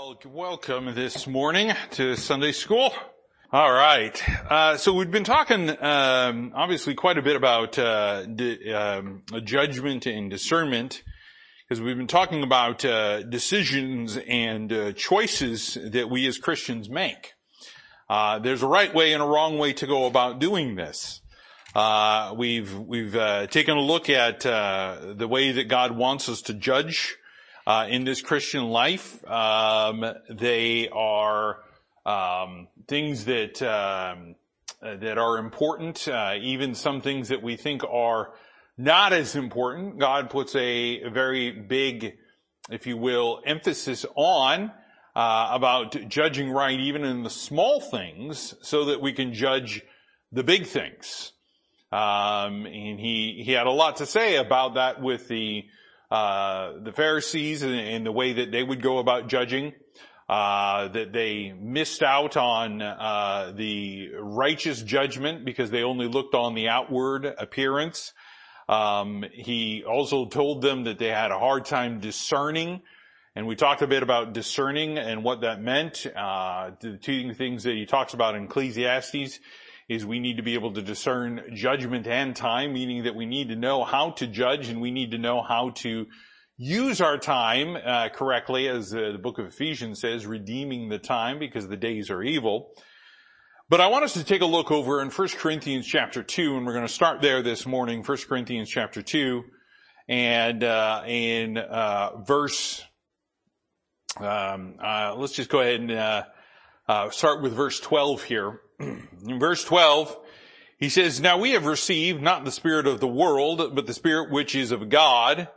Well, welcome this morning to Sunday school. All right. Uh, so we've been talking, um, obviously, quite a bit about uh, di- um, judgment and discernment, because we've been talking about uh, decisions and uh, choices that we as Christians make. Uh, there's a right way and a wrong way to go about doing this. Uh, we've we've taken a look at the way that God wants us to judge uh, in this Christian life. Um, they are um, things that um, that are important, uh, even some things that we think are not as important. God puts a, a very big, if you will, emphasis on uh, about judging right, even in the small things, so that we can judge the big things. Um, and he he had a lot to say about that with the uh, the Pharisees and, and, the way that they would go about judging. Uh, that they missed out on uh, the righteous judgment because they only looked on the outward appearance. Um, he also told them that they had a hard time discerning, and we talked a bit about discerning and what that meant. Uh, the two things that he talks about in Ecclesiastes is we need to be able to discern judgment and time, meaning that we need to know how to judge and we need to know how to use our time uh, correctly, as uh, the book of Ephesians says, redeeming the time because the days are evil. But I want us to take a look over in 1 Corinthians chapter 2, and we're going to start there this morning, 1 Corinthians chapter 2, and uh, in uh, verse, um, uh, let's just go ahead and uh, start with verse 12 here. In verse 12, he says, Now we have received not the spirit of the world, but the spirit which is of God,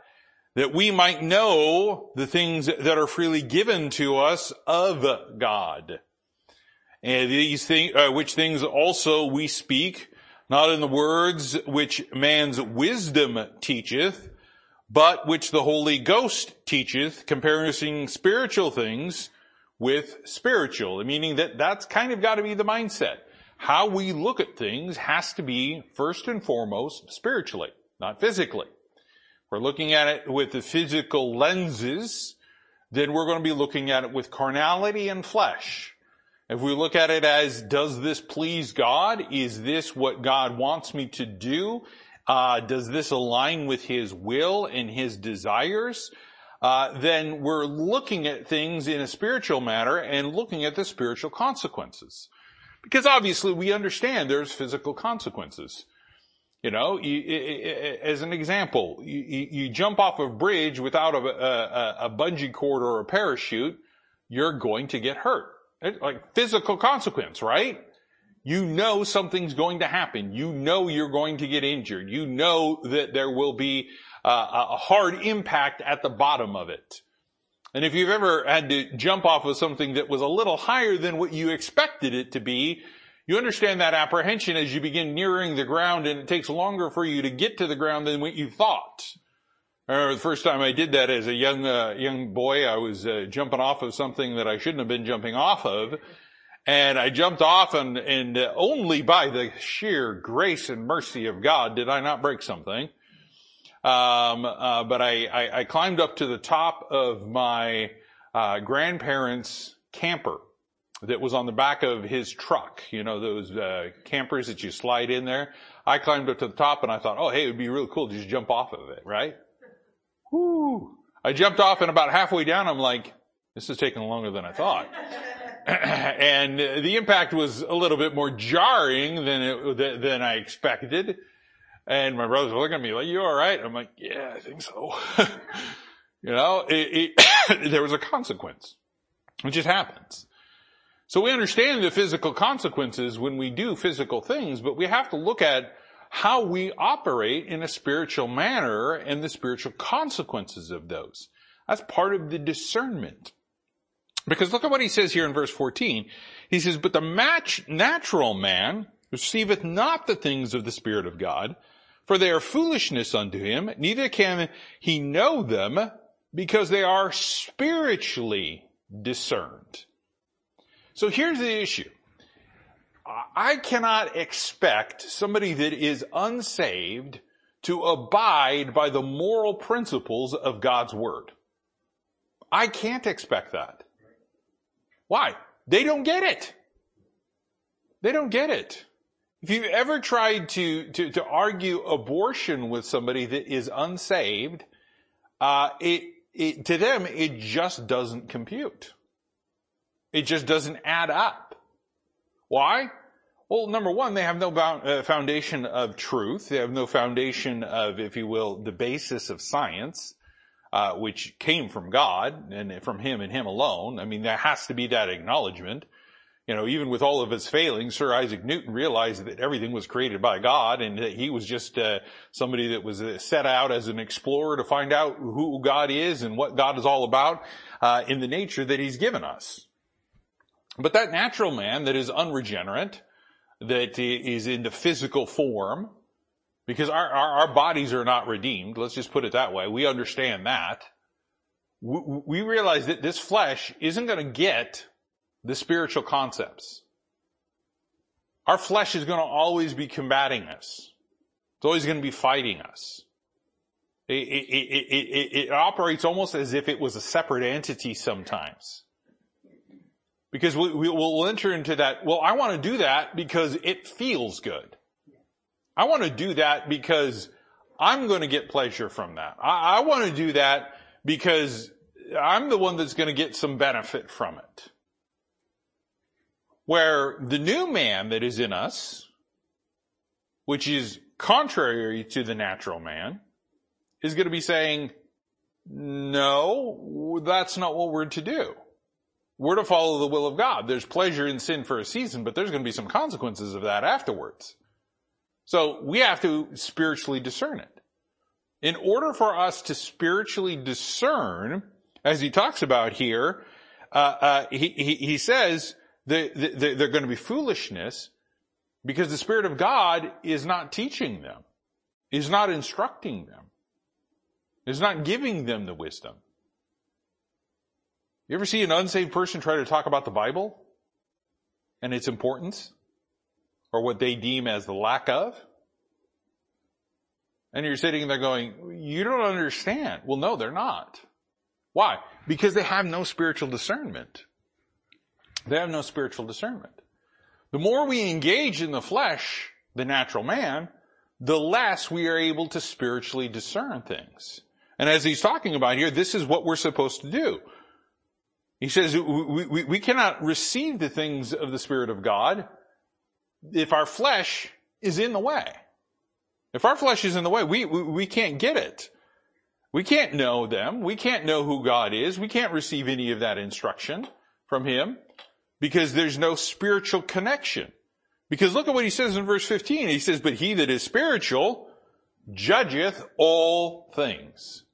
that we might know the things that are freely given to us of God. And these things, uh, which things also we speak, not in the words which man's wisdom teacheth, but which the Holy Ghost teacheth, comparing spiritual things with spiritual, meaning that that's kind of got to be the mindset. How we look at things has to be first and foremost spiritually, not physically. If we're looking at it with the physical lenses, then we're going to be looking at it with carnality and flesh. If we look at it as, does this please God? Is this what God wants me to do? Uh, does this align with His will and His desires? Uh, then we're looking at things in a spiritual manner and looking at the spiritual consequences. Because obviously we understand there's physical consequences. You know, you, as an example, you, you, jump off a bridge without a, a, a bungee cord or a parachute, you're going to get hurt. like physical consequence, right? You know something's going to happen. You know you're going to get injured. You know that there will be a hard impact at the bottom of it. And if you've ever had to jump off of something that was a little higher than what you expected it to be, you understand that apprehension as you begin nearing the ground and it takes longer for you to get to the ground than what you thought. I remember the first time I did that as a young, uh, young boy, I was uh, jumping off of something that I shouldn't have been jumping off of. And I jumped off and, and uh, only by the sheer grace and mercy of God did I not break something. Um, uh, but I, I, I, climbed up to the top of my uh, grandparents' camper that was on the back of his truck. You know those uh, campers that you slide in there. I climbed up to the top and I thought, oh hey, it would be really cool to just jump off of it, right? Whoo! I jumped off and about halfway down, I'm like, this is taking longer than I thought. and the impact was a little bit more jarring than it, than I expected. And my brother's were looking at me like, you all right? I'm like, yeah, I think so. you know, it, it, there was a consequence. It just happens. So we understand the physical consequences when we do physical things, but we have to look at how we operate in a spiritual manner and the spiritual consequences of those. That's part of the discernment. Because look at what he says here in verse 14. He says, but the match, natural man receiveth not the things of the Spirit of God, for they are foolishness unto him, neither can he know them because they are spiritually discerned. So here's the issue. I cannot expect somebody that is unsaved to abide by the moral principles of God's Word. I can't expect that. Why? They don't get it. They don't get it. If you've ever tried to, to, to argue abortion with somebody that is unsaved, uh, it, it, to them, it just doesn't compute. It just doesn't add up. Why? Well, number one, they have no uh, foundation of truth. They have no foundation of, if you will, the basis of science, uh, which came from God and from Him and Him alone. I mean, there has to be that acknowledgement. You know, even with all of his failings, Sir Isaac Newton realized that everything was created by God and that he was just uh, somebody that was uh, set out as an explorer to find out who God is and what God is all about uh, in the nature that He's given us. But that natural man that is unregenerate, that is in the physical form, because our, our, our, bodies are not redeemed. Let's just put it that way. We understand that. We, we realize that this flesh isn't going to get the spiritual concepts. Our flesh is going to always be combating us. It's always going to be fighting us. It, it, it, it, operates almost as if it was a separate entity sometimes. Because we, we will enter into that, well, I want to do that because it feels good. I want to do that because I'm going to get pleasure from that. I, I want to do that because I'm the one that's going to get some benefit from it. Where the new man that is in us, which is contrary to the natural man, is going to be saying, no, that's not what we're to do. We're to follow the will of God. There's pleasure in sin for a season, but there's going to be some consequences of that afterwards. So we have to spiritually discern it. In order for us to spiritually discern, as he talks about here, uh, uh, he, he, he, says that they're going to be foolishness because the Spirit of God is not teaching them, is not instructing them, is not giving them the wisdom. You ever see an unsaved person try to talk about the Bible and its importance or what they deem as the lack of? And you're sitting there going, you don't understand. Well, no, they're not. Why? Because they have no spiritual discernment. They have no spiritual discernment. The more we engage in the flesh, the natural man, the less we are able to spiritually discern things. And as he's talking about here, this is what we're supposed to do. He says we, we, we cannot receive the things of the Spirit of God if our flesh is in the way. If our flesh is in the way, we, we, we can't get it. We can't know them. We can't know who God is. We can't receive any of that instruction from Him because there's no spiritual connection. Because look at what he says in verse 15. He says, but he that is spiritual judgeth all things.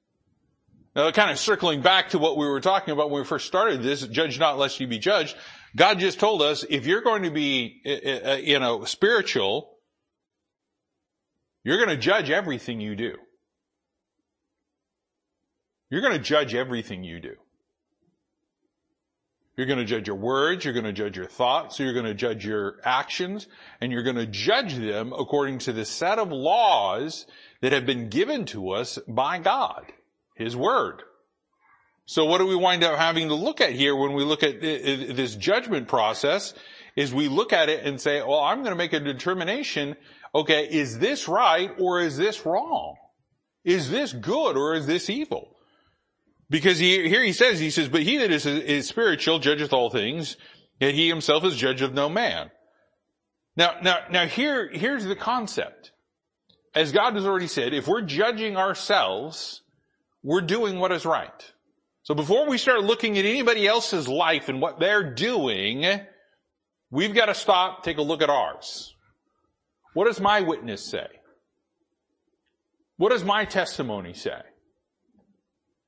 Now, kind of circling back to what we were talking about when we first started this, judge not lest you be judged. God just told us, if you're going to be, uh, uh, you know, spiritual, you're going to judge everything you do. You're going to judge everything you do. You're going to judge your words, you're going to judge your thoughts, you're going to judge your actions, and you're going to judge them according to the set of laws that have been given to us by God. His Word. So what do we wind up having to look at here when we look at this judgment process is we look at it and say, well, I'm going to make a determination. Okay, is this right or is this wrong? Is this good or is this evil? Because he, here he says, he says, but he that is, is spiritual judgeth all things, yet he himself is judge of no man. Now, now, now here, here's the concept. As God has already said, if we're judging ourselves, we're doing what is right. So before we start looking at anybody else's life and what they're doing, we've got to stop, take a look at ours. What does my witness say? What does my testimony say?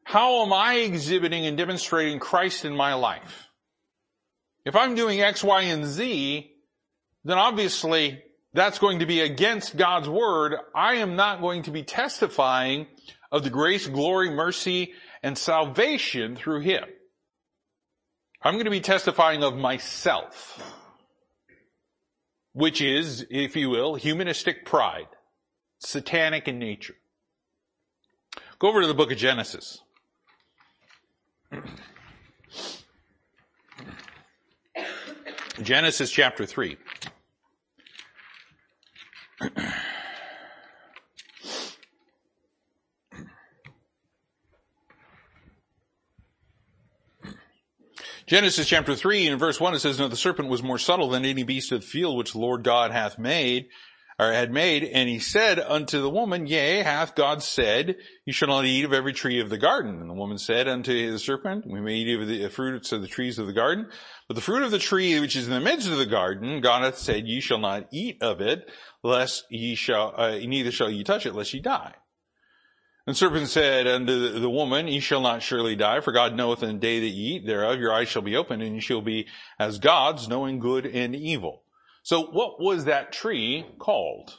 How am I exhibiting and demonstrating Christ in my life? If I'm doing X, Y, and Z, then obviously that's going to be against God's word. I am not going to be testifying of the grace, glory, mercy, and salvation through Him. I'm going to be testifying of myself, which is, if you will, humanistic pride, satanic in nature. Go over to the book of Genesis. Genesis chapter 3. Genesis chapter 3 and verse 1 it says, Now the serpent was more subtle than any beast of the field which the Lord God hath made, or had made, and he said unto the woman, Yea, hath God said, You shall not eat of every tree of the garden. And the woman said unto the serpent, We may eat of the fruits of the trees of the garden, but the fruit of the tree which is in the midst of the garden, God hath said, Ye shall not eat of it, lest ye shall, uh, neither shall ye touch it, lest ye die. And serpent said unto the woman, Ye shall not surely die, for God knoweth in the day that ye eat thereof, your eyes shall be opened, and ye shall be as gods, knowing good and evil. So what was that tree called?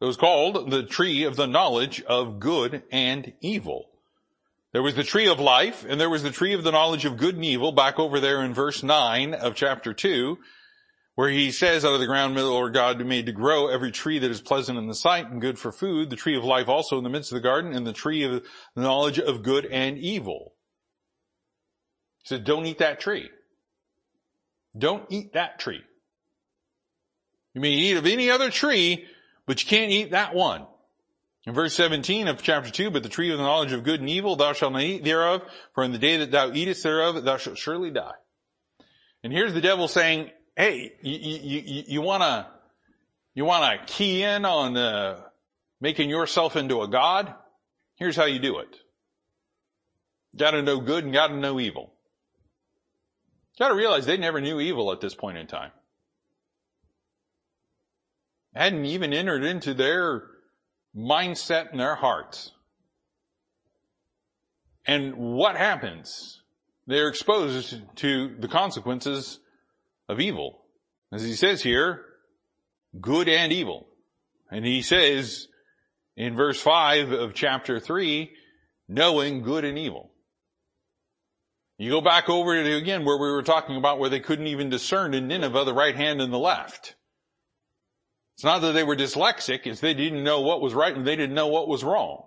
It was called the tree of the knowledge of good and evil. There was the tree of life, and there was the tree of the knowledge of good and evil, back over there in verse 9 of chapter 2, where he says, out of the ground, the Lord God made to grow every tree that is pleasant in the sight and good for food, the tree of life also in the midst of the garden, and the tree of the knowledge of good and evil. He said, don't eat that tree. Don't eat that tree. You may eat of any other tree, but you can't eat that one. In verse 17 of chapter 2, but the tree of the knowledge of good and evil thou shalt not eat thereof, for in the day that thou eatest thereof thou shalt surely die. And here's the devil saying, hey, you, you, you, you wanna, you wanna key in on, uh, making yourself into a God? Here's how you do it. Gotta know good and gotta know evil. Gotta realize they never knew evil at this point in time. Hadn't even entered into their mindset and their hearts. And what happens? They're exposed to the consequences of evil. As he says here, good and evil. And he says in verse 5 of chapter 3, knowing good and evil. You go back over to again where we were talking about where they couldn't even discern in Nineveh the right hand and the left. It's not that they were dyslexic, it's they didn't know what was right and they didn't know what was wrong.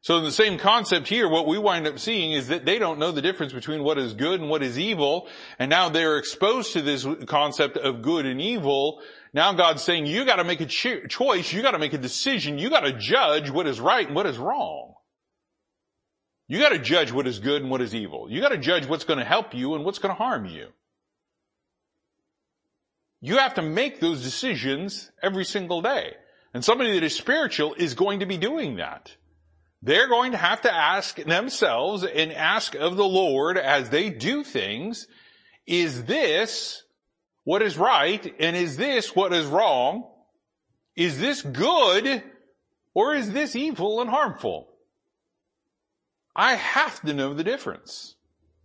So in the same concept here, what we wind up seeing is that they don't know the difference between what is good and what is evil, and now they're exposed to this concept of good and evil. Now God's saying, you gotta make a cho- choice, you gotta make a decision, you gotta judge what is right and what is wrong. You gotta judge what is good and what is evil. You gotta judge what's gonna help you and what's gonna harm you. You have to make those decisions every single day. And somebody that is spiritual is going to be doing that. They're going to have to ask themselves and ask of the Lord as they do things, is this what is right and is this what is wrong? Is this good or is this evil and harmful? I have to know the difference.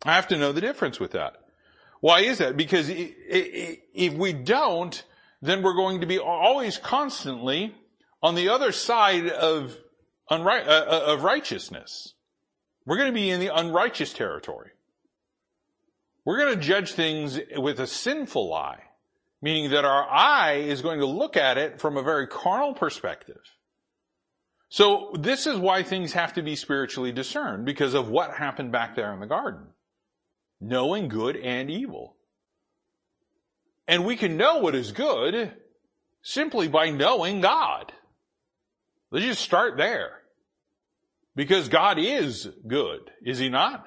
I have to know the difference with that. Why is that? Because if we don't, then we're going to be always constantly on the other side of unright, uh, uh, of righteousness. We're going to be in the unrighteous territory. We're going to judge things with a sinful eye, meaning that our eye is going to look at it from a very carnal perspective. So this is why things have to be spiritually discerned because of what happened back there in the garden. Knowing good and evil. And we can know what is good simply by knowing God. Let's just start there. Because God is good, is he not?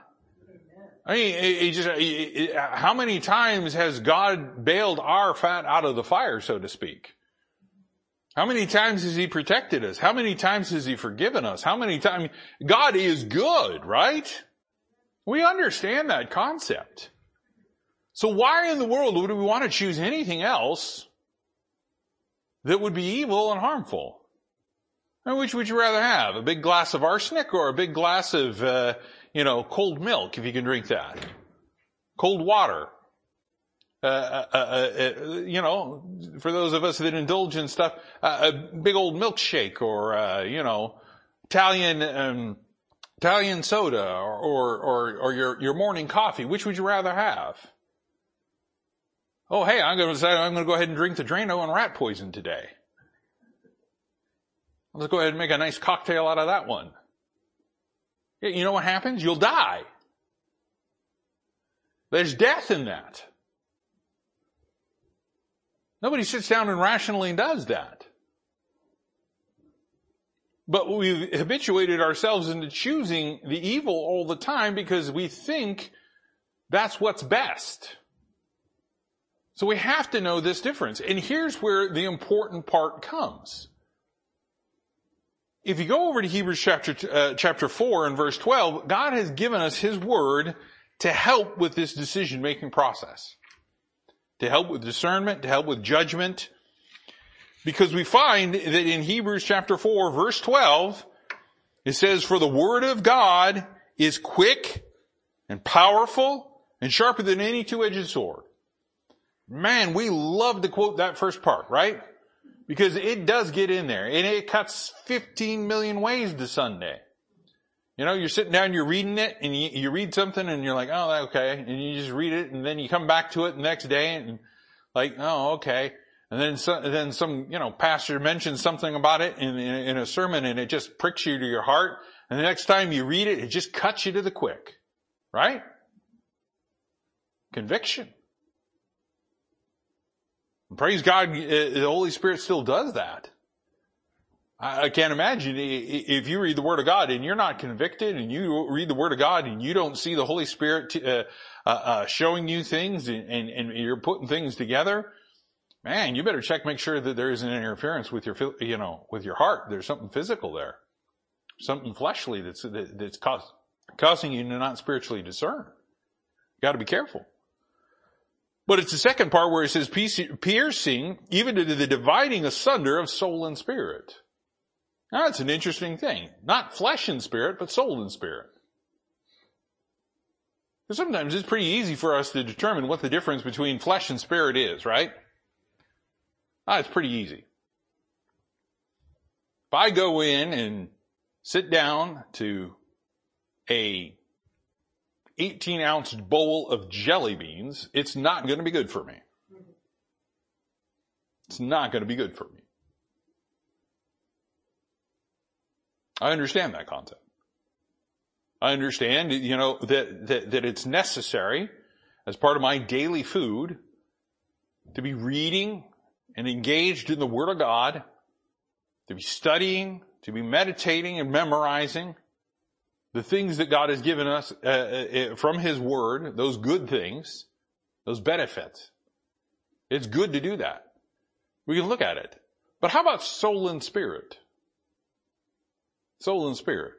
I mean, he just, he, how many times has God bailed our fat out of the fire, so to speak? How many times has he protected us? How many times has he forgiven us? How many times? God is good, right? We understand that concept. So why in the world would we want to choose anything else that would be evil and harmful? And which would you rather have? A big glass of arsenic or a big glass of, uh, you know, cold milk if you can drink that? Cold water. Uh, uh, uh, uh you know, for those of us that indulge in stuff, a big old milkshake or, uh, you know, Italian, um, Italian soda or, or, or, your, your morning coffee. Which would you rather have? Oh, hey, I'm going to decide I'm going to go ahead and drink the Drano and rat poison today. Let's go ahead and make a nice cocktail out of that one. You know what happens? You'll die. There's death in that. Nobody sits down and rationally does that. But we've habituated ourselves into choosing the evil all the time because we think that's what's best. So we have to know this difference. And here's where the important part comes. If you go over to Hebrews chapter, uh, chapter 4 and verse 12, God has given us His Word to help with this decision making process. To help with discernment, to help with judgment. Because we find that in Hebrews chapter 4 verse 12, it says, for the Word of God is quick and powerful and sharper than any two-edged sword. Man, we love to quote that first part, right? Because it does get in there and it cuts 15 million ways to Sunday. You know, you're sitting down, you're reading it and you, you, read something and you're like, oh, okay. And you just read it and then you come back to it the next day and like, oh, okay. And then some, then some, you know, pastor mentions something about it in, in, in a sermon and it just pricks you to your heart. And the next time you read it, it just cuts you to the quick. Right? Conviction. Praise God, uh, the Holy Spirit still does that. I can't imagine if you read the Word of God and you're not convicted and you read the Word of God and you don't see the Holy Spirit uh, uh, uh, showing you things and, and, and, you're putting things together, man, you better check, make sure that there isn't interference with your, you know, with your heart. There's something physical there. Something fleshly that's, that's causing you to not spiritually discern. You gotta be careful. But it's the second part where it says piercing even to the dividing asunder of soul and spirit. Now that's an interesting thing. Not flesh and spirit, but soul and spirit. Sometimes it's pretty easy for us to determine what the difference between flesh and spirit is, right? Ah, it's pretty easy. If I go in and sit down to a 18 ounce bowl of jelly beans, it's not going to be good for me. It's not going to be good for me. I understand that concept. I understand, you know, that, that, that it's necessary as part of my daily food to be reading and engaged in the Word of God, to be studying, to be meditating and memorizing, the things that God has given us uh, uh, from His Word, those good things, those benefits. It's good to do that. We can look at it. But how about soul and spirit? Soul and spirit.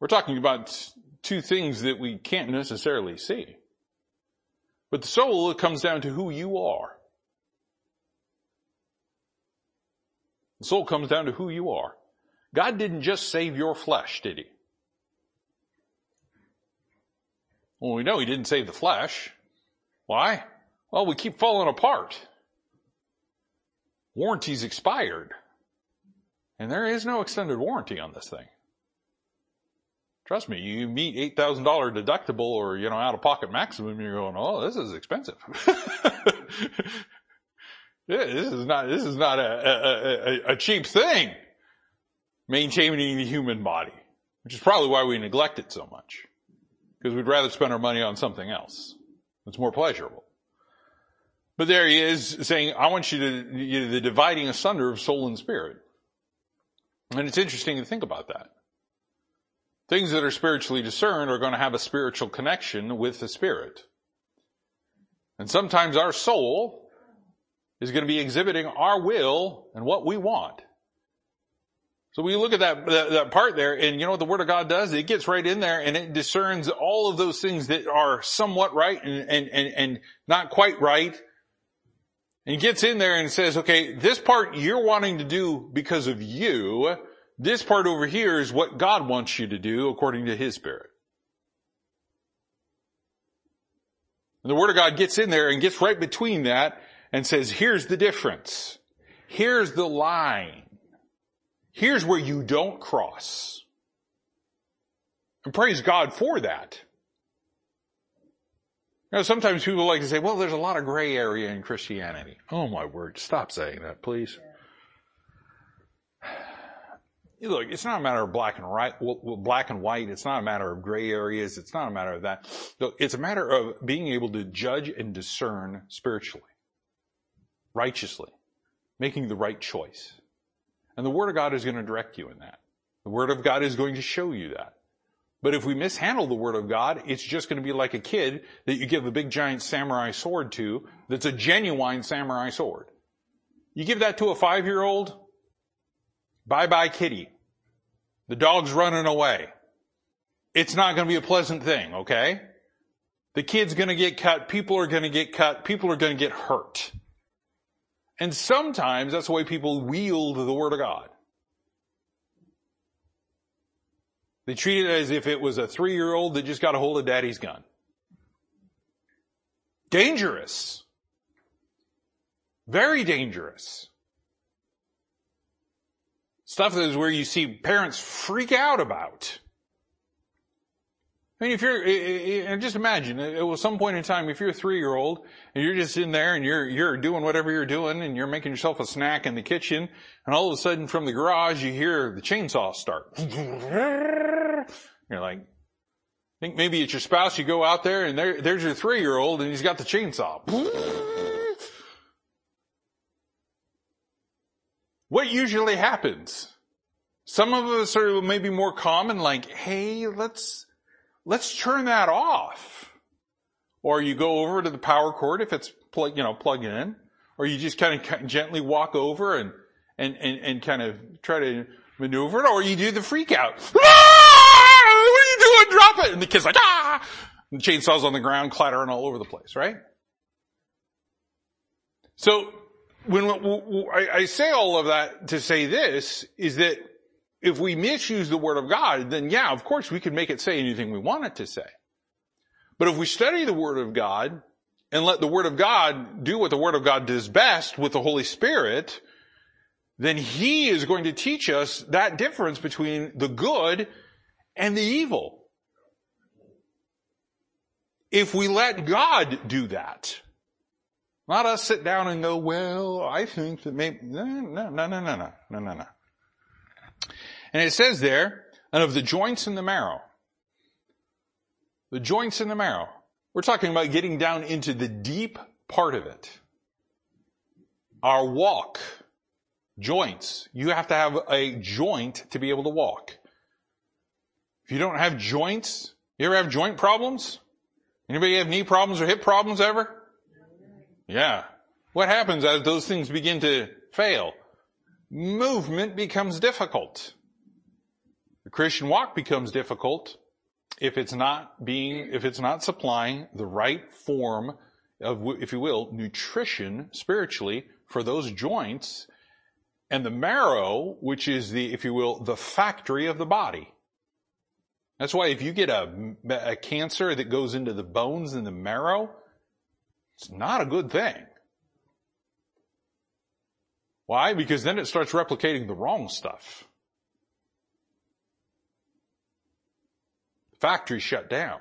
We're talking about two things that we can't necessarily see. But the soul it comes down to who you are. The soul comes down to who you are. God didn't just save your flesh, did he? Well, we know he didn't save the flesh. Why? Well, we keep falling apart. Warranty's expired. And there is no extended warranty on this thing. Trust me, you meet $8,000 deductible or, you know, out of pocket maximum you're going, oh, this is expensive. this is not, this is not a, a, a, a cheap thing. Maintaining the human body, which is probably why we neglect it so much because we'd rather spend our money on something else. It's more pleasurable. But there he is saying, I want you to, you know, the dividing asunder of soul and spirit. And it's interesting to think about that. Things that are spiritually discerned are going to have a spiritual connection with the spirit. And sometimes our soul is going to be exhibiting our will and what we want. So we look at that, that, that, part there and you know what the Word of God does? It gets right in there and it discerns all of those things that are somewhat right and, and, and, and not quite right. And gets in there and says, okay, this part you're wanting to do because of you. This part over here is what God wants you to do according to His Spirit. And the Word of God gets in there and gets right between that and says, here's the difference. Here's the line. Here's where you don't cross. And praise God for that. Now, sometimes people like to say, well, there's a lot of gray area in Christianity. Oh my word, stop saying that, please. Look, it's not a matter of black and white, black and white. It's not a matter of gray areas. It's not a matter of that. It's a matter of being able to judge and discern spiritually. Righteously, making the right choice. And the Word of God is going to direct you in that. The Word of God is going to show you that. But if we mishandle the Word of God, it's just going to be like a kid that you give a big giant samurai sword to that's a genuine samurai sword. You give that to a five year old, bye bye kitty. The dog's running away. It's not going to be a pleasant thing, okay? The kid's going to get cut. People are going to get cut. People are going to get hurt. And sometimes that's the way people wield the Word of God. They treat it as if it was a three year old that just got a hold of daddy's gun. Dangerous. Very dangerous. Stuff that is where you see parents freak out about. I mean, if you're, and just imagine, uh, at some point in time, if you're a three-year-old and you're just in there and you're, you're doing whatever you're doing and you're making yourself a snack in the kitchen and all of a sudden from the garage you hear the chainsaw start. You're like, I think maybe it's your spouse, you go out there and there, there's your three-year-old and he's got the chainsaw. What usually happens? Some of us are maybe more common like, hey, let's, let's turn that off. Or you go over to the power cord if it's you know, plugged in. Or you just kind of gently walk over and, and, and, and kind of try to maneuver it. Or you do the freak out. Ah! What are you doing? Drop it. And the kid's like, ah! And the chainsaw's on the ground clattering all over the place, right? So, when I say all of that to say this is that if we misuse the Word of God, then yeah, of course we can make it say anything we want it to say. But if we study the Word of God and let the Word of God do what the Word of God does best with the Holy Spirit, then He is going to teach us that difference between the good and the evil. If we let God do that, not us sit down and go, well, I think that maybe, no, no, no, no, no, no, no, no. And it says there, and of the joints and the marrow. The joints and the marrow. We're talking about getting down into the deep part of it. Our walk. Joints. You have to have a joint to be able to walk. If you don't have joints, you ever have joint problems? Anybody have knee problems or hip problems ever? Yeah. What happens as those things begin to fail? Movement becomes difficult. The Christian walk becomes difficult if it's not being, if it's not supplying the right form of, if you will, nutrition spiritually for those joints and the marrow, which is the, if you will, the factory of the body. That's why if you get a, a cancer that goes into the bones and the marrow, it's not a good thing. Why? Because then it starts replicating the wrong stuff. Factories shut down.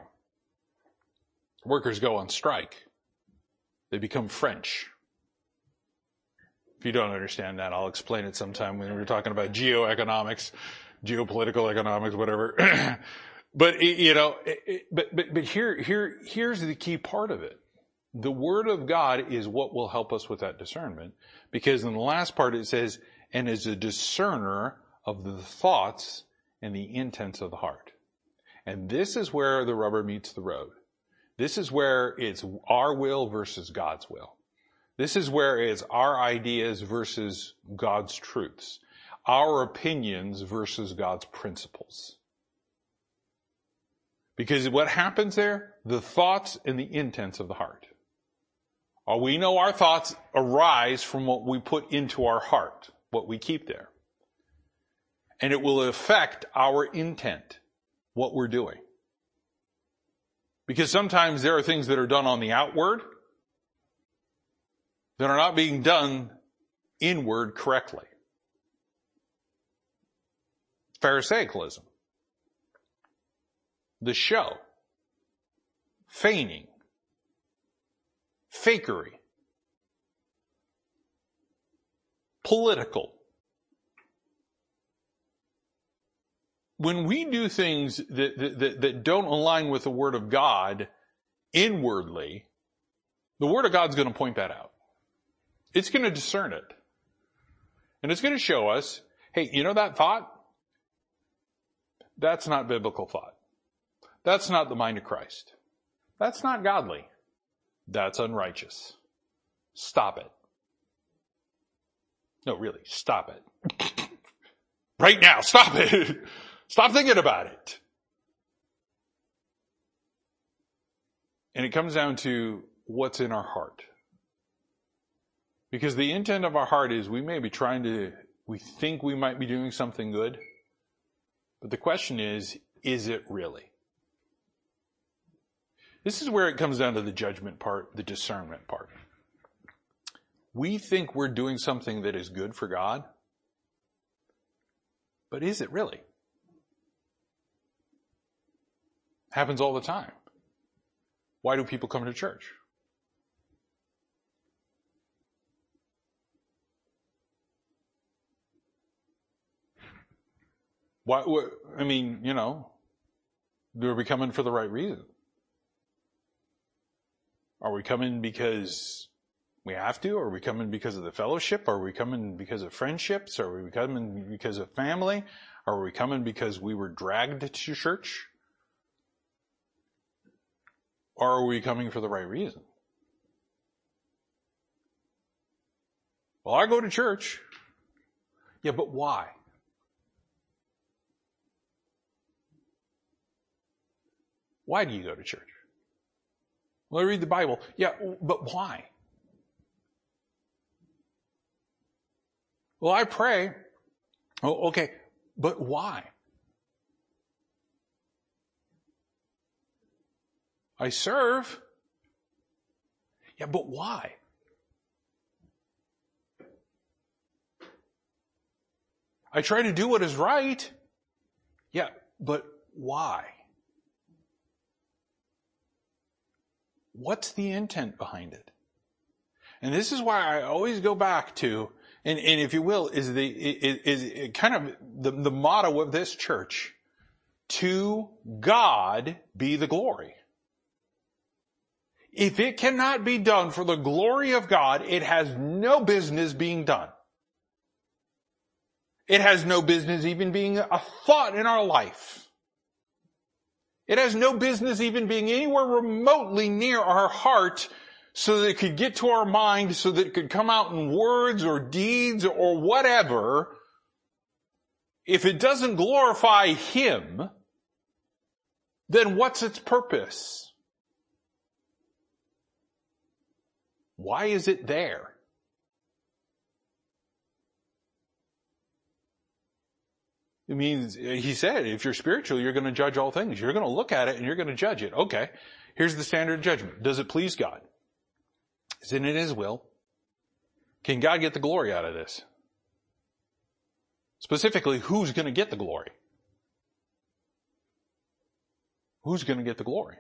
Workers go on strike. They become French. If you don't understand that, I'll explain it sometime when we're talking about geoeconomics, geopolitical economics, whatever. but you know, but but but here here here's the key part of it. The Word of God is what will help us with that discernment. Because in the last part it says, and is a discerner of the thoughts and the intents of the heart. And this is where the rubber meets the road. This is where it's our will versus God's will. This is where it's our ideas versus God's truths. Our opinions versus God's principles. Because what happens there? The thoughts and the intents of the heart. We know our thoughts arise from what we put into our heart, what we keep there. And it will affect our intent, what we're doing. Because sometimes there are things that are done on the outward that are not being done inward correctly. Pharisaicalism. The show. Feigning fakery, political. When we do things that, that, that don't align with the Word of God inwardly, the Word of God's going to point that out. It's going to discern it. And it's going to show us, hey, you know that thought? That's not biblical thought. That's not the mind of Christ. That's not godly. That's unrighteous. Stop it. No, really, stop it. right now, stop it. stop thinking about it. And it comes down to what's in our heart. Because the intent of our heart is we may be trying to, we think we might be doing something good. But the question is, is it really? This is where it comes down to the judgment part, the discernment part. We think we're doing something that is good for God, but is it really? Happens all the time. Why do people come to church? Why, I mean, you know, are we coming for the right reason? Are we coming because we have to? Are we coming because of the fellowship? Are we coming because of friendships? Are we coming because of family? Are we coming because we were dragged to church? Are we coming for the right reason? Well, I go to church. Yeah, but why? Why do you go to church? Well, I read the Bible. Yeah, but why? Well, I pray. Oh, okay, but why? I serve. Yeah, but why? I try to do what is right. Yeah, but why? What's the intent behind it? And this is why I always go back to, and, and if you will, is the, is, is kind of the, the motto of this church. To God be the glory. If it cannot be done for the glory of God, it has no business being done. It has no business even being a thought in our life. It has no business even being anywhere remotely near our heart so that it could get to our mind so that it could come out in words or deeds or whatever. If it doesn't glorify Him, then what's its purpose? Why is it there? It means, he said, if you're spiritual, you're going to judge all things. You're going to look at it and you're going to judge it. Okay. Here's the standard of judgment. Does it please God? Is it in His will? Can God get the glory out of this? Specifically, who's going to get the glory? Who's going to get the glory?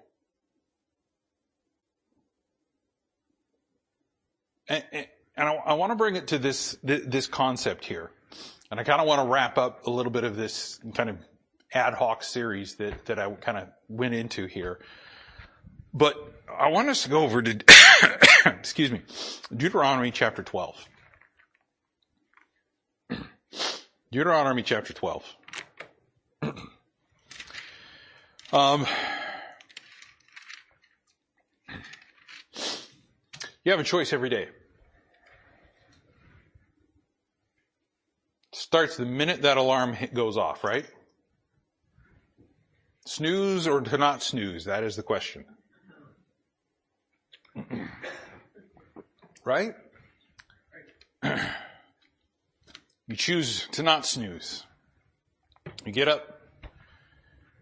And, I, I want to bring it to this, this concept here. And I kind of want to wrap up a little bit of this kind of ad hoc series that, that I kind of went into here. But I want us to go over to, excuse me, Deuteronomy chapter 12. Deuteronomy chapter 12. um, You have a choice every day. Starts the minute that alarm goes off, right? Snooze or to not snooze? That is the question. right? You choose to not snooze. You get up,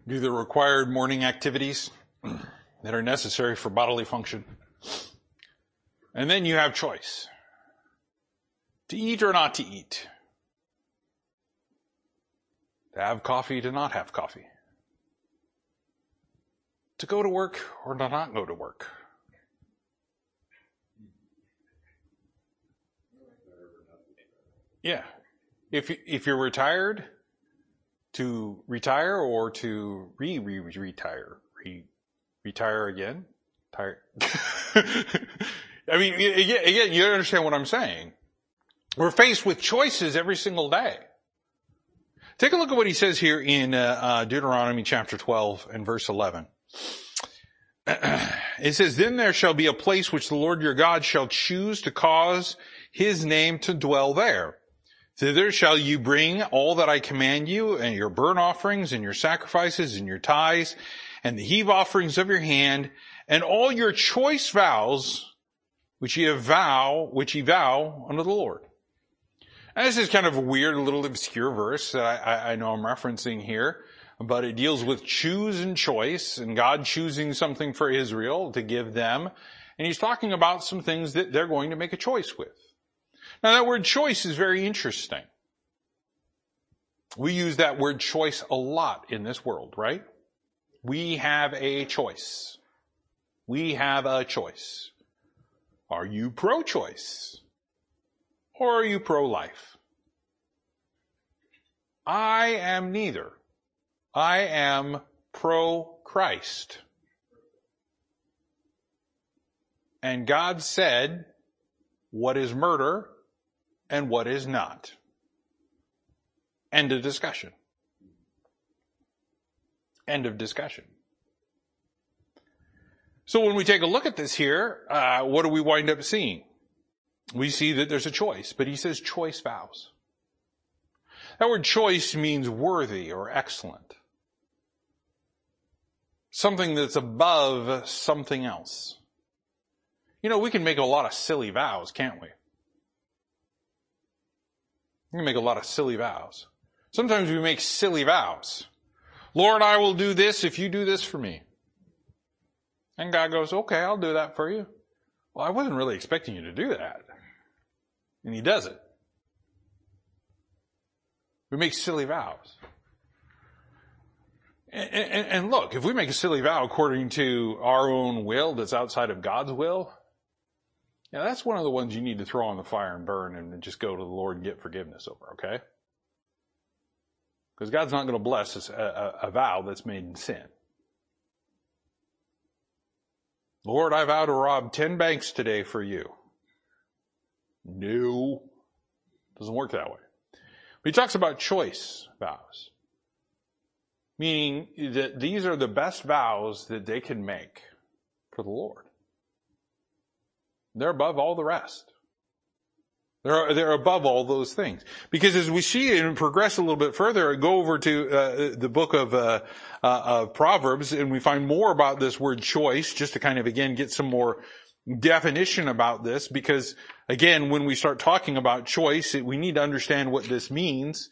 do the required morning activities that are necessary for bodily function. And then you have choice. To eat or not to eat. To have coffee, to not have coffee. To go to work or to not go to work. Yeah. If, if you're retired, to retire or to re-re-retire. Re- retire again? Tire. I mean, again, you understand what I'm saying. We're faced with choices every single day. Take a look at what he says here in uh, uh, Deuteronomy chapter 12 and verse 11. it says, Then there shall be a place which the Lord your God shall choose to cause his name to dwell there. Thither shall you bring all that I command you, and your burnt offerings, and your sacrifices, and your tithes, and the heave offerings of your hand, and all your choice vows, which ye vow, which ye vow unto the Lord. And this is kind of a weird, little obscure verse that I, I know I'm referencing here, but it deals with choose and choice, and God choosing something for Israel to give them, and He's talking about some things that they're going to make a choice with. Now that word choice is very interesting. We use that word choice a lot in this world, right? We have a choice. We have a choice. Are you pro-choice? Or are you pro-life? I am neither. I am pro-Christ. And God said, what is murder and what is not. End of discussion. End of discussion. So when we take a look at this here, uh, what do we wind up seeing? We see that there's a choice, but he says choice vows. That word choice means worthy or excellent. Something that's above something else. You know, we can make a lot of silly vows, can't we? We can make a lot of silly vows. Sometimes we make silly vows. Lord, I will do this if you do this for me. And God goes, okay, I'll do that for you. Well, I wasn't really expecting you to do that. And he does it. We make silly vows. And, and, and, look, if we make a silly vow according to our own will that's outside of God's will, now that's one of the ones you need to throw on the fire and burn and just go to the Lord and get forgiveness over, okay? Because God's not going to bless a, a, a vow that's made in sin. Lord, I vow to rob 10 banks today for you. No. Doesn't work that way. But he talks about choice vows. Meaning that these are the best vows that they can make for the Lord. They're above all the rest. They're, they're above all those things. Because as we see and progress a little bit further, go over to uh, the book of, uh, uh, of Proverbs and we find more about this word choice, just to kind of again get some more definition about this, because again, when we start talking about choice, we need to understand what this means.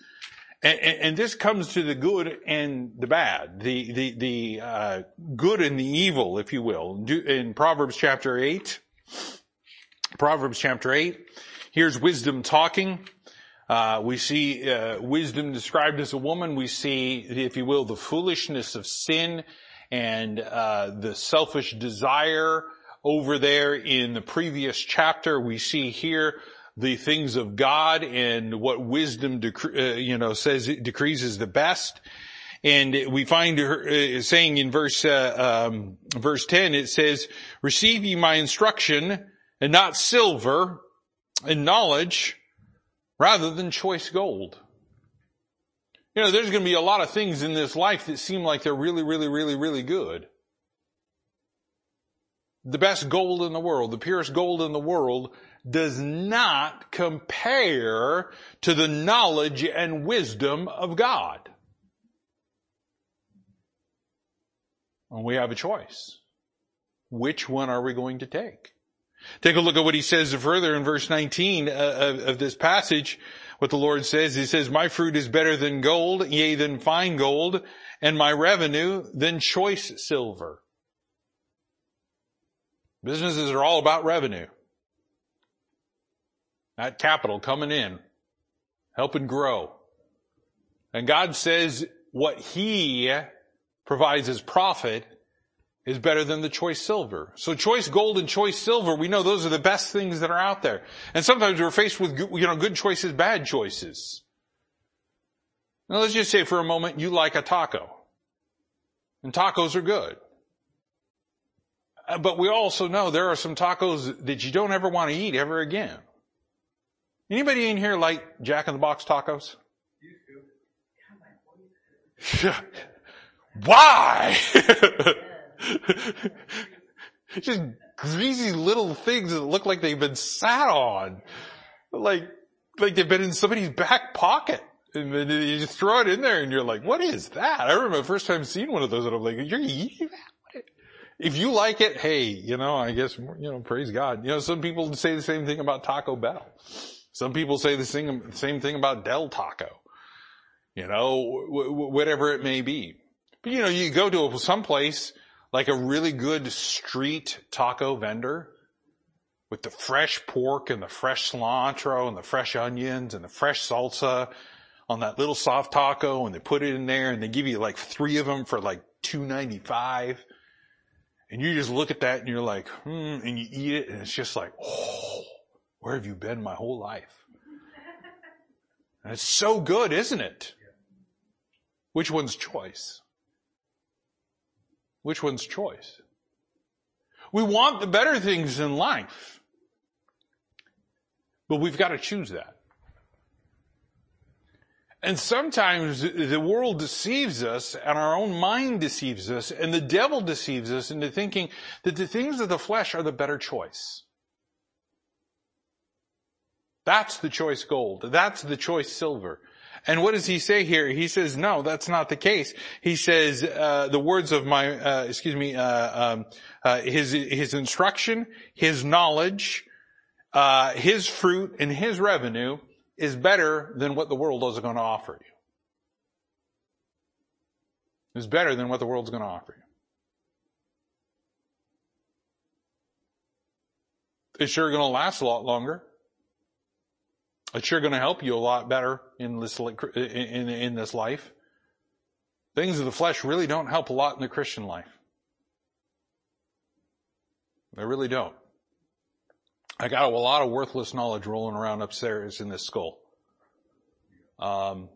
And, and, and, this comes to the good and the bad, the the the uh, good and the evil, if you will. In Proverbs chapter eight, Proverbs chapter 8. Here's wisdom talking. Uh, we see uh, wisdom described as a woman. We see, if you will, the foolishness of sin and uh, the selfish desire over there in the previous chapter. We see here the things of God and what wisdom, uh, you know, says it decrees is the best. And we find her uh, saying in verse uh, um, verse ten, it says, "Receive ye my instruction." and not silver and knowledge rather than choice gold. You know, there's going to be a lot of things in this life that seem like they're really, really, really, really good. The best gold in the world, the purest gold in the world does not compare to the knowledge and wisdom of God. And we have a choice. Which one are we going to take? Take a look at what he says further in verse 19 uh, of, this passage. What the Lord says, he says, my fruit is better than gold, yea, than fine gold, and my revenue than choice silver. Businesses are all about revenue. That capital coming in, helping grow. And God says what He provides as profit is better than the choice silver. So choice gold and choice silver, we know those are the best things that are out there. And sometimes we're faced with, you know, good choices, bad choices. Now let's just say for a moment you like a taco. And tacos are good. Uh, but we also know there are some tacos that you don't ever want to eat ever again. Anybody in here like Jack in the Box tacos? Why? Just greasy little things that look like they've been sat on. Like, like they've been in somebody's back pocket. And then you just throw it in there and you're like, what is that? I remember the first time seeing one of those and I'm like, you're eating that? If you like it, hey, you know, I guess, you know, praise God. You know, some people say the same thing about Taco Bell. Some people say the same, same thing about Del Taco. You know, whatever it may be. But you know, you go to some place like a really good street taco vendor with the fresh pork and the fresh cilantro and the fresh onions and the fresh salsa on that little soft taco and they put it in there and they give you like three of them for like two ninety five. And you just look at that and you're like, hmm, and you eat it and it's just like, oh, where have you been my whole life? And it's so good, isn't it? Which one's choice? Which one's choice? We want the better things in life. But we've got to choose that. And sometimes the world deceives us and our own mind deceives us and the devil deceives us into thinking that the things of the flesh are the better choice. That's the choice gold. That's the choice silver. And what does he say here? He says, no, that's not the case. He says, uh, the words of my, uh, excuse me, uh, um, uh, his, his instruction, his knowledge, uh, his fruit, and his revenue is better than what the world is going to offer you. Is better than what the world's going to offer you. It's sure going to last a lot longer. It's sure going to help you a lot better in this, in, in this life. Things of the flesh really don't help a lot in the Christian life. They really don't. I got a lot of worthless knowledge rolling around upstairs in this skull. Um,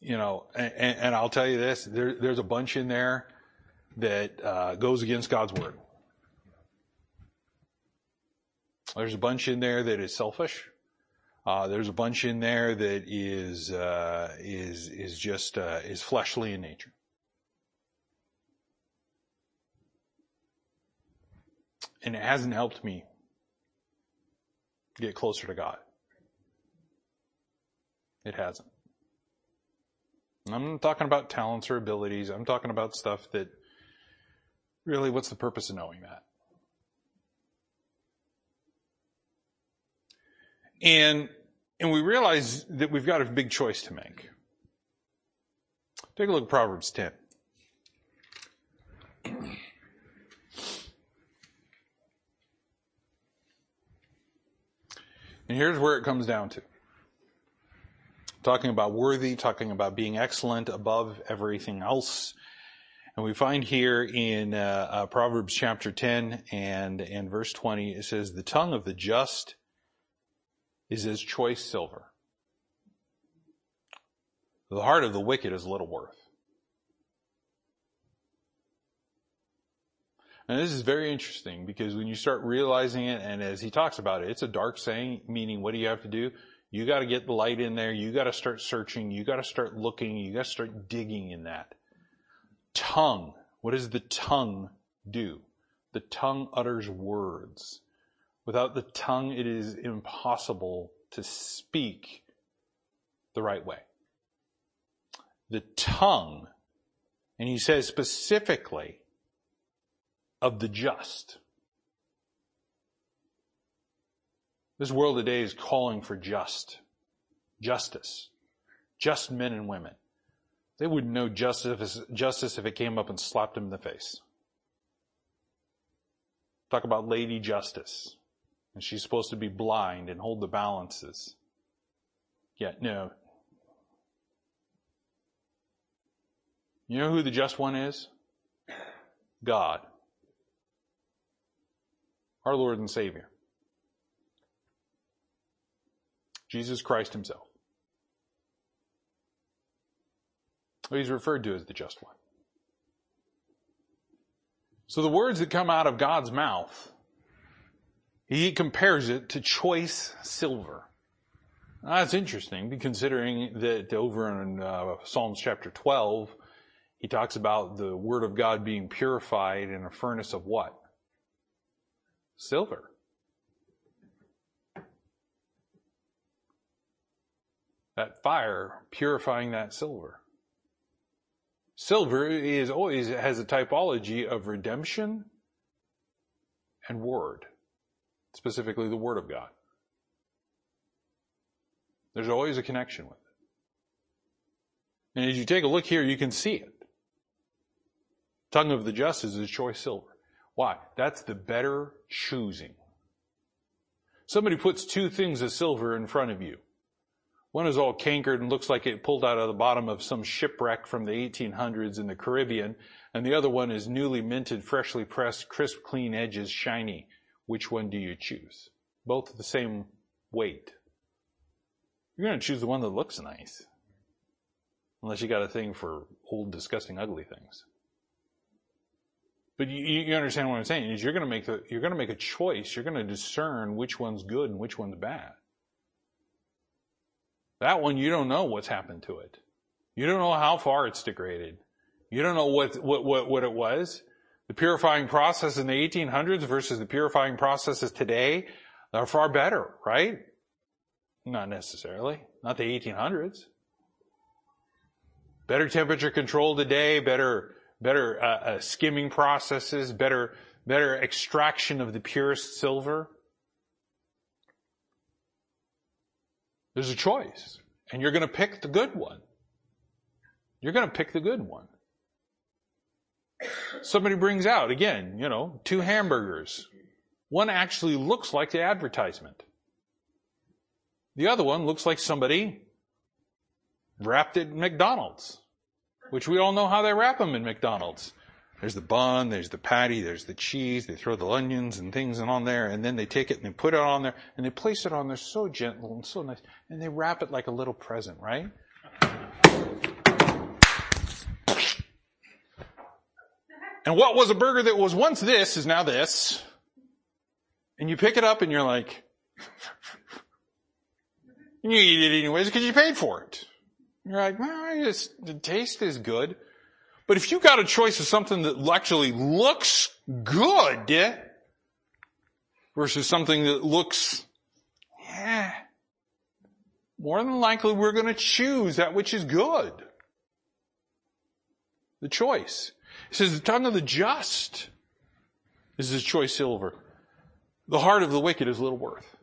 you know, and, and, I'll tell you this: there, there's a bunch in there that uh, goes against God's word. There's a bunch in there that is selfish. Uh, there's a bunch in there that is uh, is is just uh, is fleshly in nature. And it hasn't helped me get closer to God. It hasn't. I'm not talking about talents or abilities. I'm talking about stuff that really, what's the purpose of knowing that? And and we realize that we've got a big choice to make. Take a look at Proverbs 10. And here's where it comes down to. Talking about worthy, talking about being excellent above everything else. And we find here in uh, uh, Proverbs chapter 10 and, and verse 20, it says, The tongue of the just is as choice silver. The heart of the wicked is little worth. And this is very interesting because when you start realizing it, and as he talks about it, it's a dark saying, meaning what do you have to do? You gotta get the light in there, you gotta start searching, you gotta start looking, you gotta start digging in that. Tongue. What does the tongue do? The tongue utters words. Without the tongue, it is impossible to speak the right way. The tongue, and he says specifically, of the just. This world today is calling for just, justice, just men and women. They wouldn't know justice, justice if it came up and slapped them in the face. Talk about Lady Justice. And she's supposed to be blind and hold the balances. Yet, no. You know who the just one is? God. Our Lord and Savior. Jesus Christ Himself. He's referred to as the just one. So the words that come out of God's mouth, he compares it to choice silver. Now, that's interesting, considering that over in uh, Psalms chapter 12, he talks about the word of God being purified in a furnace of what? Silver. That fire purifying that silver. Silver is always has a typology of redemption and word, specifically the word of God. There's always a connection with it. And as you take a look here, you can see it. Tongue of the just is choice silver. Why? That's the better choosing. Somebody puts two things of silver in front of you. One is all cankered and looks like it pulled out of the bottom of some shipwreck from the 1800s in the Caribbean, and the other one is newly minted, freshly pressed, crisp, clean edges, shiny. Which one do you choose? Both the same weight. You're going to choose the one that looks nice. Unless you got a thing for old, disgusting, ugly things. But you, you understand what I'm saying is you're going to make the, you're going to make a choice. You're going to discern which one's good and which one's bad. That one, you don't know what's happened to it. You don't know how far it's degraded. You don't know what, what, what, what it was. The purifying process in the 1800s versus the purifying processes today are far better, right? Not necessarily. Not the 1800s. Better temperature control today, better, better uh, uh, skimming processes, better, better extraction of the purest silver. There's a choice. And you're going to pick the good one. You're going to pick the good one. Somebody brings out, again, you know, two hamburgers. One actually looks like the advertisement. The other one looks like somebody wrapped it in McDonald's, which we all know how they wrap them in McDonald's. There's the bun, there's the patty, there's the cheese, they throw the onions and things on there, and then they take it and they put it on there, and they place it on there so gentle and so nice, and they wrap it like a little present, right? And what was a burger that was once this is now this. And you pick it up and you're like, and you eat it anyways because you paid for it. You're like, well, just, the taste is good. But if you got a choice of something that actually looks good versus something that looks, yeah, more than likely we're going to choose that which is good. The choice. It says the tongue of the just is his choice silver. The heart of the wicked is little worth.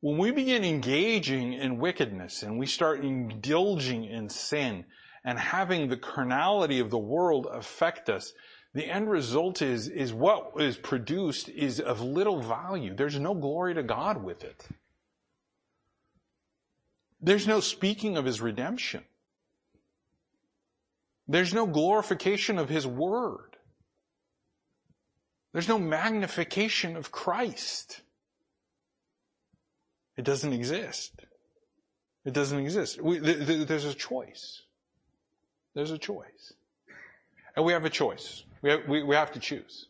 When we begin engaging in wickedness and we start indulging in sin, and having the carnality of the world affect us, the end result is, is what is produced is of little value. There's no glory to God with it. There's no speaking of His redemption. There's no glorification of His word. There's no magnification of Christ. It doesn't exist. It doesn't exist. We, th- th- there's a choice. There's a choice. And we have a choice. We have, we, we have to choose.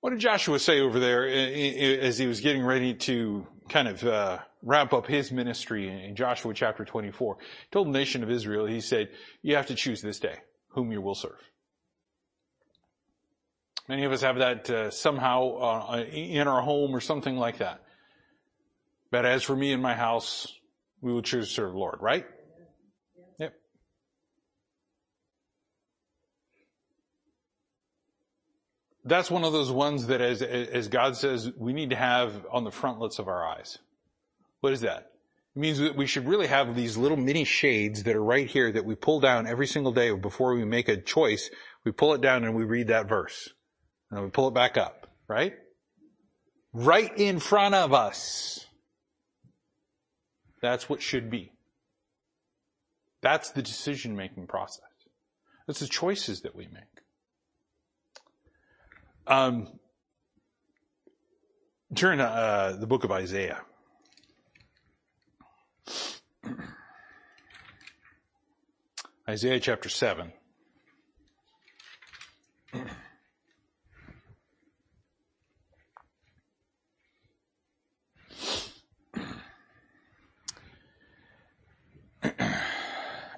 What did Joshua say over there as he was getting ready to kind of uh, wrap up his ministry in Joshua chapter 24? Told the nation of Israel, he said, you have to choose this day whom you will serve. Many of us have that uh, somehow uh, in our home or something like that. But as for me and my house, we will choose to serve the Lord, right? Yep. That's one of those ones that as, as God says, we need to have on the frontlets of our eyes. What is that? It means that we should really have these little mini shades that are right here that we pull down every single day before we make a choice. We pull it down and we read that verse. And we pull it back up, right? Right in front of us. That's what should be. That's the decision making process. That's the choices that we make. Um, turn uh, the book of Isaiah. Isaiah chapter 7.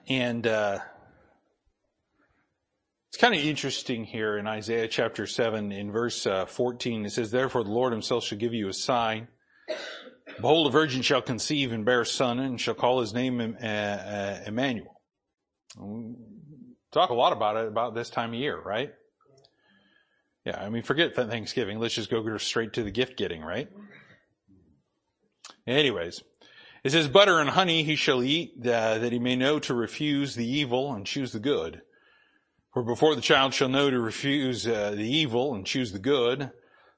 and uh, it's kind of interesting here in Isaiah chapter 7 in verse uh, 14. It says, Therefore the Lord himself shall give you a sign. Behold, a virgin shall conceive and bear a son and shall call his name uh, uh, Emmanuel. Emmanuel. Talk a lot about it about this time of year, right? Yeah, I mean, forget Thanksgiving. Let's just go straight to the gift getting, right? Anyways, it says, butter and honey he shall eat, uh, that he may know to refuse the evil and choose the good. For before the child shall know to refuse uh, the evil and choose the good,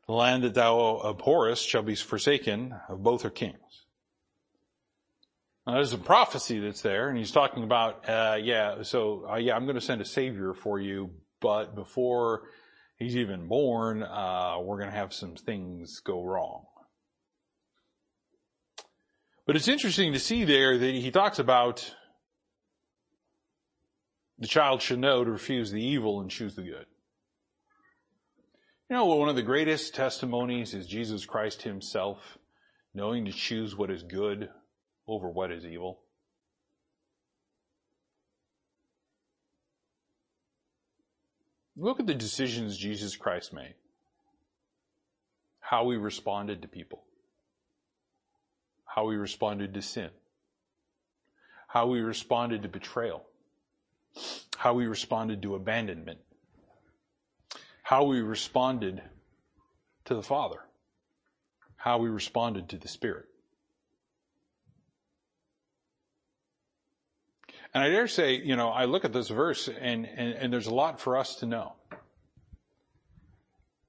the land that thou abhorrest shall be forsaken of both her kings. Now, there's a prophecy that's there, and he's talking about, uh, yeah, so, uh, yeah, I'm going to send a savior for you, but before he's even born, uh, we're going to have some things go wrong. But it's interesting to see there that he talks about the child should know to refuse the evil and choose the good. You know, one of the greatest testimonies is Jesus Christ himself knowing to choose what is good over what is evil. Look at the decisions Jesus Christ made. How he responded to people how we responded to sin, how we responded to betrayal, how we responded to abandonment, how we responded to the Father, how we responded to the Spirit. And I dare say, you know, I look at this verse and, and, and there's a lot for us to know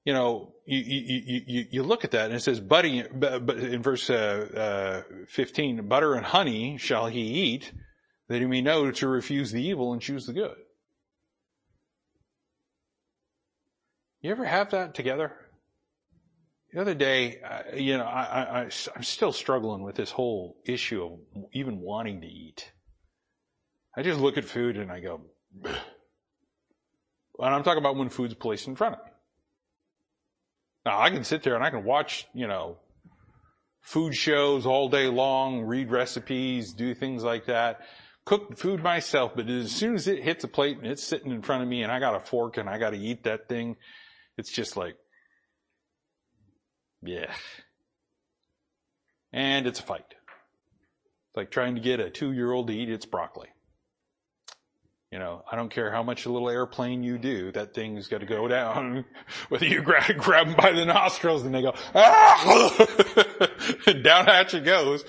you know, you, you, you, you look at that and it says, "Buddy," in verse uh, uh, 15, butter and honey shall he eat, that he may know to refuse the evil and choose the good. You ever have that together? The other day, uh, you know, I, I, I'm still struggling with this whole issue of even wanting to eat. I just look at food and I go, and I'm talking about when food's placed in front of me. Now I can sit there and I can watch, you know, food shows all day long, read recipes, do things like that, cook food myself, but as soon as it hits a plate and it's sitting in front of me and I got a fork and I got to eat that thing, it's just like, yeah. And it's a fight. It's like trying to get a two year old to eat its broccoli. You know, I don't care how much a little airplane you do, that thing's got to go down. Whether you grab, grab them by the nostrils and they go, ah! down hatch it goes.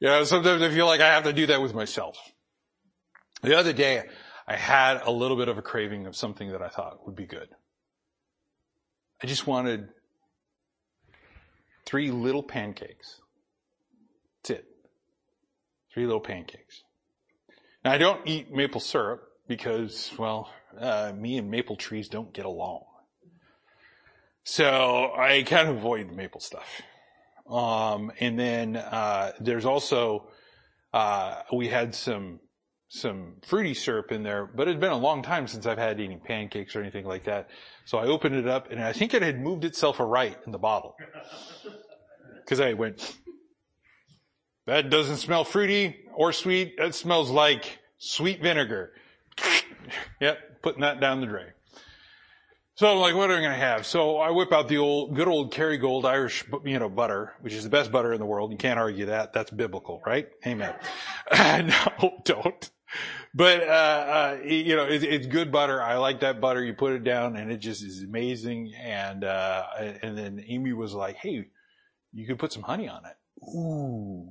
You know, sometimes I feel like I have to do that with myself. The other day, I had a little bit of a craving of something that I thought would be good. I just wanted three little pancakes. That's it. Three little pancakes. Now I don't eat maple syrup because, well, uh, me and maple trees don't get along. So I kind of avoid maple stuff. Um, and then, uh, there's also, uh, we had some, some fruity syrup in there, but it's been a long time since I've had any pancakes or anything like that. So I opened it up and I think it had moved itself aright in the bottle. Cause I went, that doesn't smell fruity or sweet. That smells like sweet vinegar. yep, putting that down the drain. So I'm like, what am I going to have? So I whip out the old, good old Kerrygold Irish, you know, butter, which is the best butter in the world. You can't argue that. That's biblical, right? Amen. no, don't. But, uh, uh, you know, it, it's good butter. I like that butter. You put it down and it just is amazing. And, uh, and then Amy was like, hey, you could put some honey on it. Ooh.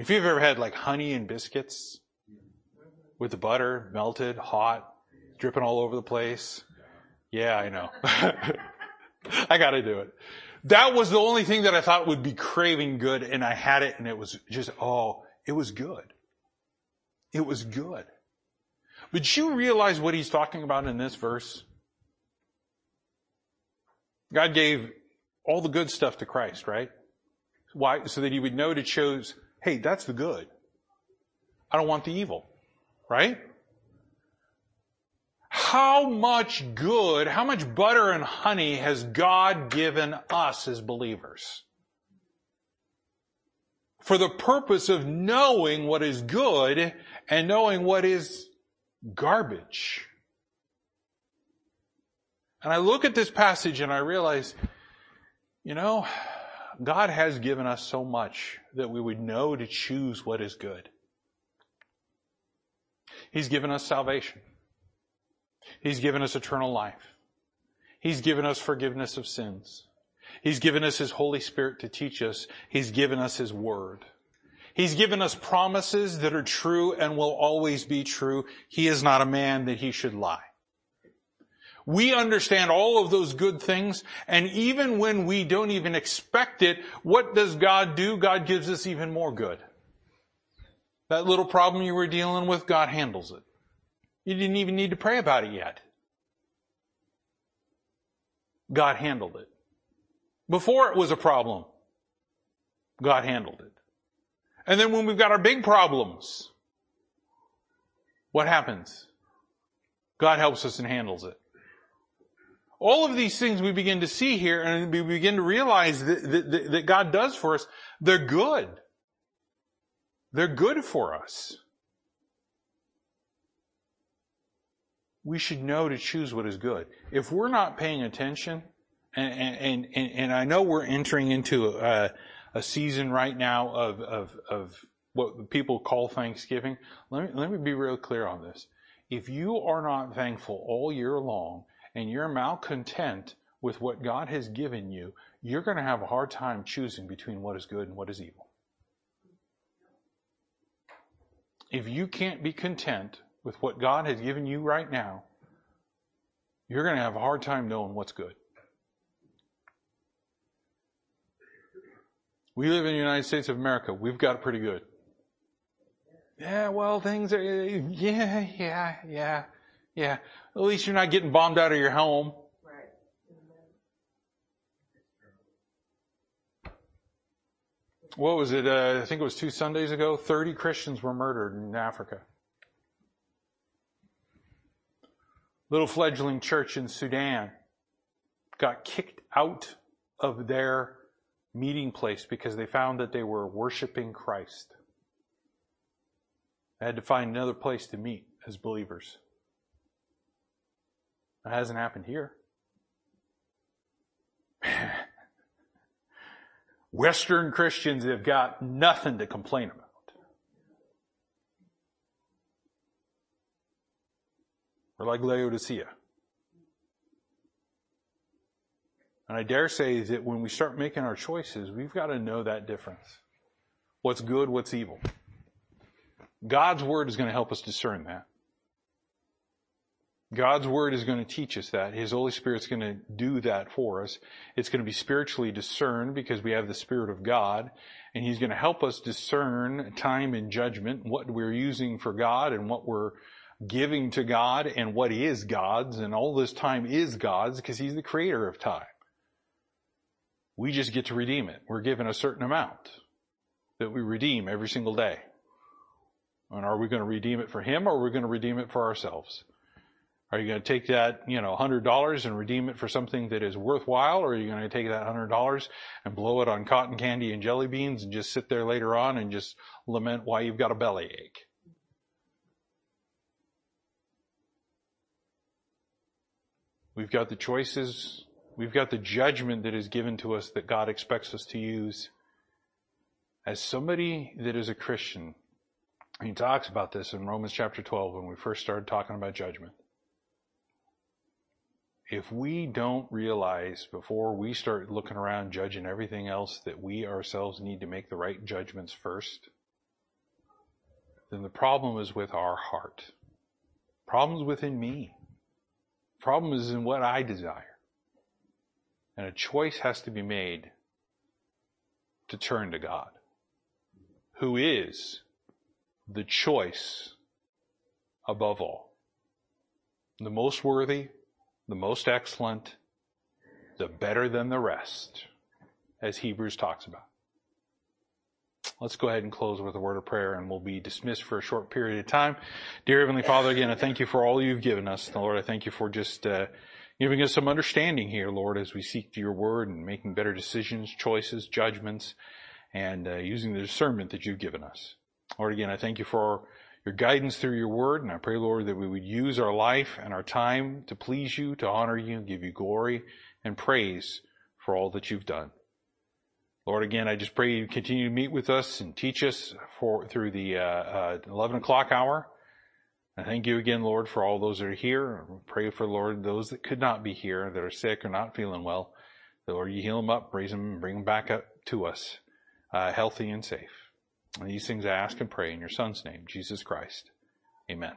If you've ever had like honey and biscuits with the butter melted, hot, dripping all over the place, yeah, I know. I gotta do it. That was the only thing that I thought would be craving good and I had it and it was just, oh, it was good. It was good. But you realize what he's talking about in this verse? God gave all the good stuff to Christ, right? Why? So that he would know to choose hey, that's the good. I don't want the evil. Right? How much good, how much butter and honey has God given us as believers? for the purpose of knowing what is good and knowing what is garbage. And I look at this passage and I realize, you know, God has given us so much that we would know to choose what is good. He's given us salvation. He's given us eternal life. He's given us forgiveness of sins. He's given us His Holy Spirit to teach us. He's given us His Word. He's given us promises that are true and will always be true. He is not a man that he should lie. We understand all of those good things, and even when we don't even expect it, what does God do? God gives us even more good. That little problem you were dealing with, God handles it. You didn't even need to pray about it yet. God handled it. Before it was a problem, God handled it. And then when we've got our big problems, what happens? God helps us and handles it. All of these things we begin to see here and we begin to realize that, that, that God does for us, they're good. They're good for us. We should know to choose what is good. If we're not paying attention, and, and, and, and I know we're entering into a, a season right now of, of, of what people call Thanksgiving. Let me, let me be real clear on this. If you are not thankful all year long and you're malcontent with what God has given you, you're going to have a hard time choosing between what is good and what is evil. If you can't be content with what God has given you right now, you're going to have a hard time knowing what's good. We live in the United States of America. We've got it pretty good. Yeah, well, things are, yeah, yeah, yeah, yeah. At least you're not getting bombed out of your home. What was it? Uh, I think it was two Sundays ago. 30 Christians were murdered in Africa. Little fledgling church in Sudan got kicked out of their meeting place because they found that they were worshiping Christ. They had to find another place to meet as believers. That hasn't happened here. Western Christians have got nothing to complain about. We're like Laodicea. And I dare say that when we start making our choices, we've got to know that difference. What's good, what's evil. God's Word is going to help us discern that. God's Word is going to teach us that. His Holy Spirit's going to do that for us. It's going to be spiritually discerned because we have the Spirit of God. And He's going to help us discern time and judgment, what we're using for God and what we're giving to God and what is God's. And all this time is God's because He's the creator of time. We just get to redeem it. We're given a certain amount that we redeem every single day. And are we going to redeem it for Him or are we going to redeem it for ourselves? Are you going to take that, you know, $100 and redeem it for something that is worthwhile or are you going to take that $100 and blow it on cotton candy and jelly beans and just sit there later on and just lament why you've got a bellyache? We've got the choices We've got the judgment that is given to us that God expects us to use. As somebody that is a Christian, he talks about this in Romans chapter 12 when we first started talking about judgment. If we don't realize before we start looking around judging everything else that we ourselves need to make the right judgments first, then the problem is with our heart. Problems within me. Problem is in what I desire. And a choice has to be made to turn to God, who is the choice above all. The most worthy, the most excellent, the better than the rest, as Hebrews talks about. Let's go ahead and close with a word of prayer and we'll be dismissed for a short period of time. Dear Heavenly Father, again, I thank you for all you've given us. Lord, I thank you for just, uh, giving us some understanding here, Lord, as we seek your word and making better decisions, choices, judgments. and uh, using the discernment that you've given us. Lord, again, I thank you for your guidance through your word, and I pray, Lord, that we would use our life and our time to please you, to honor you, and give you glory and praise for all that you've done. Lord, again, I just pray you continue to meet with us and teach us for through the uh, uh, 11 o'clock hour. I thank you again, Lord, for all those that are here. I Pray for, Lord, those that could not be here, that are sick or not feeling well. Lord, you heal them up, raise them, bring them back up to us, uh, healthy and safe. And these things I ask and pray in your Son's name, Jesus Christ. Amen.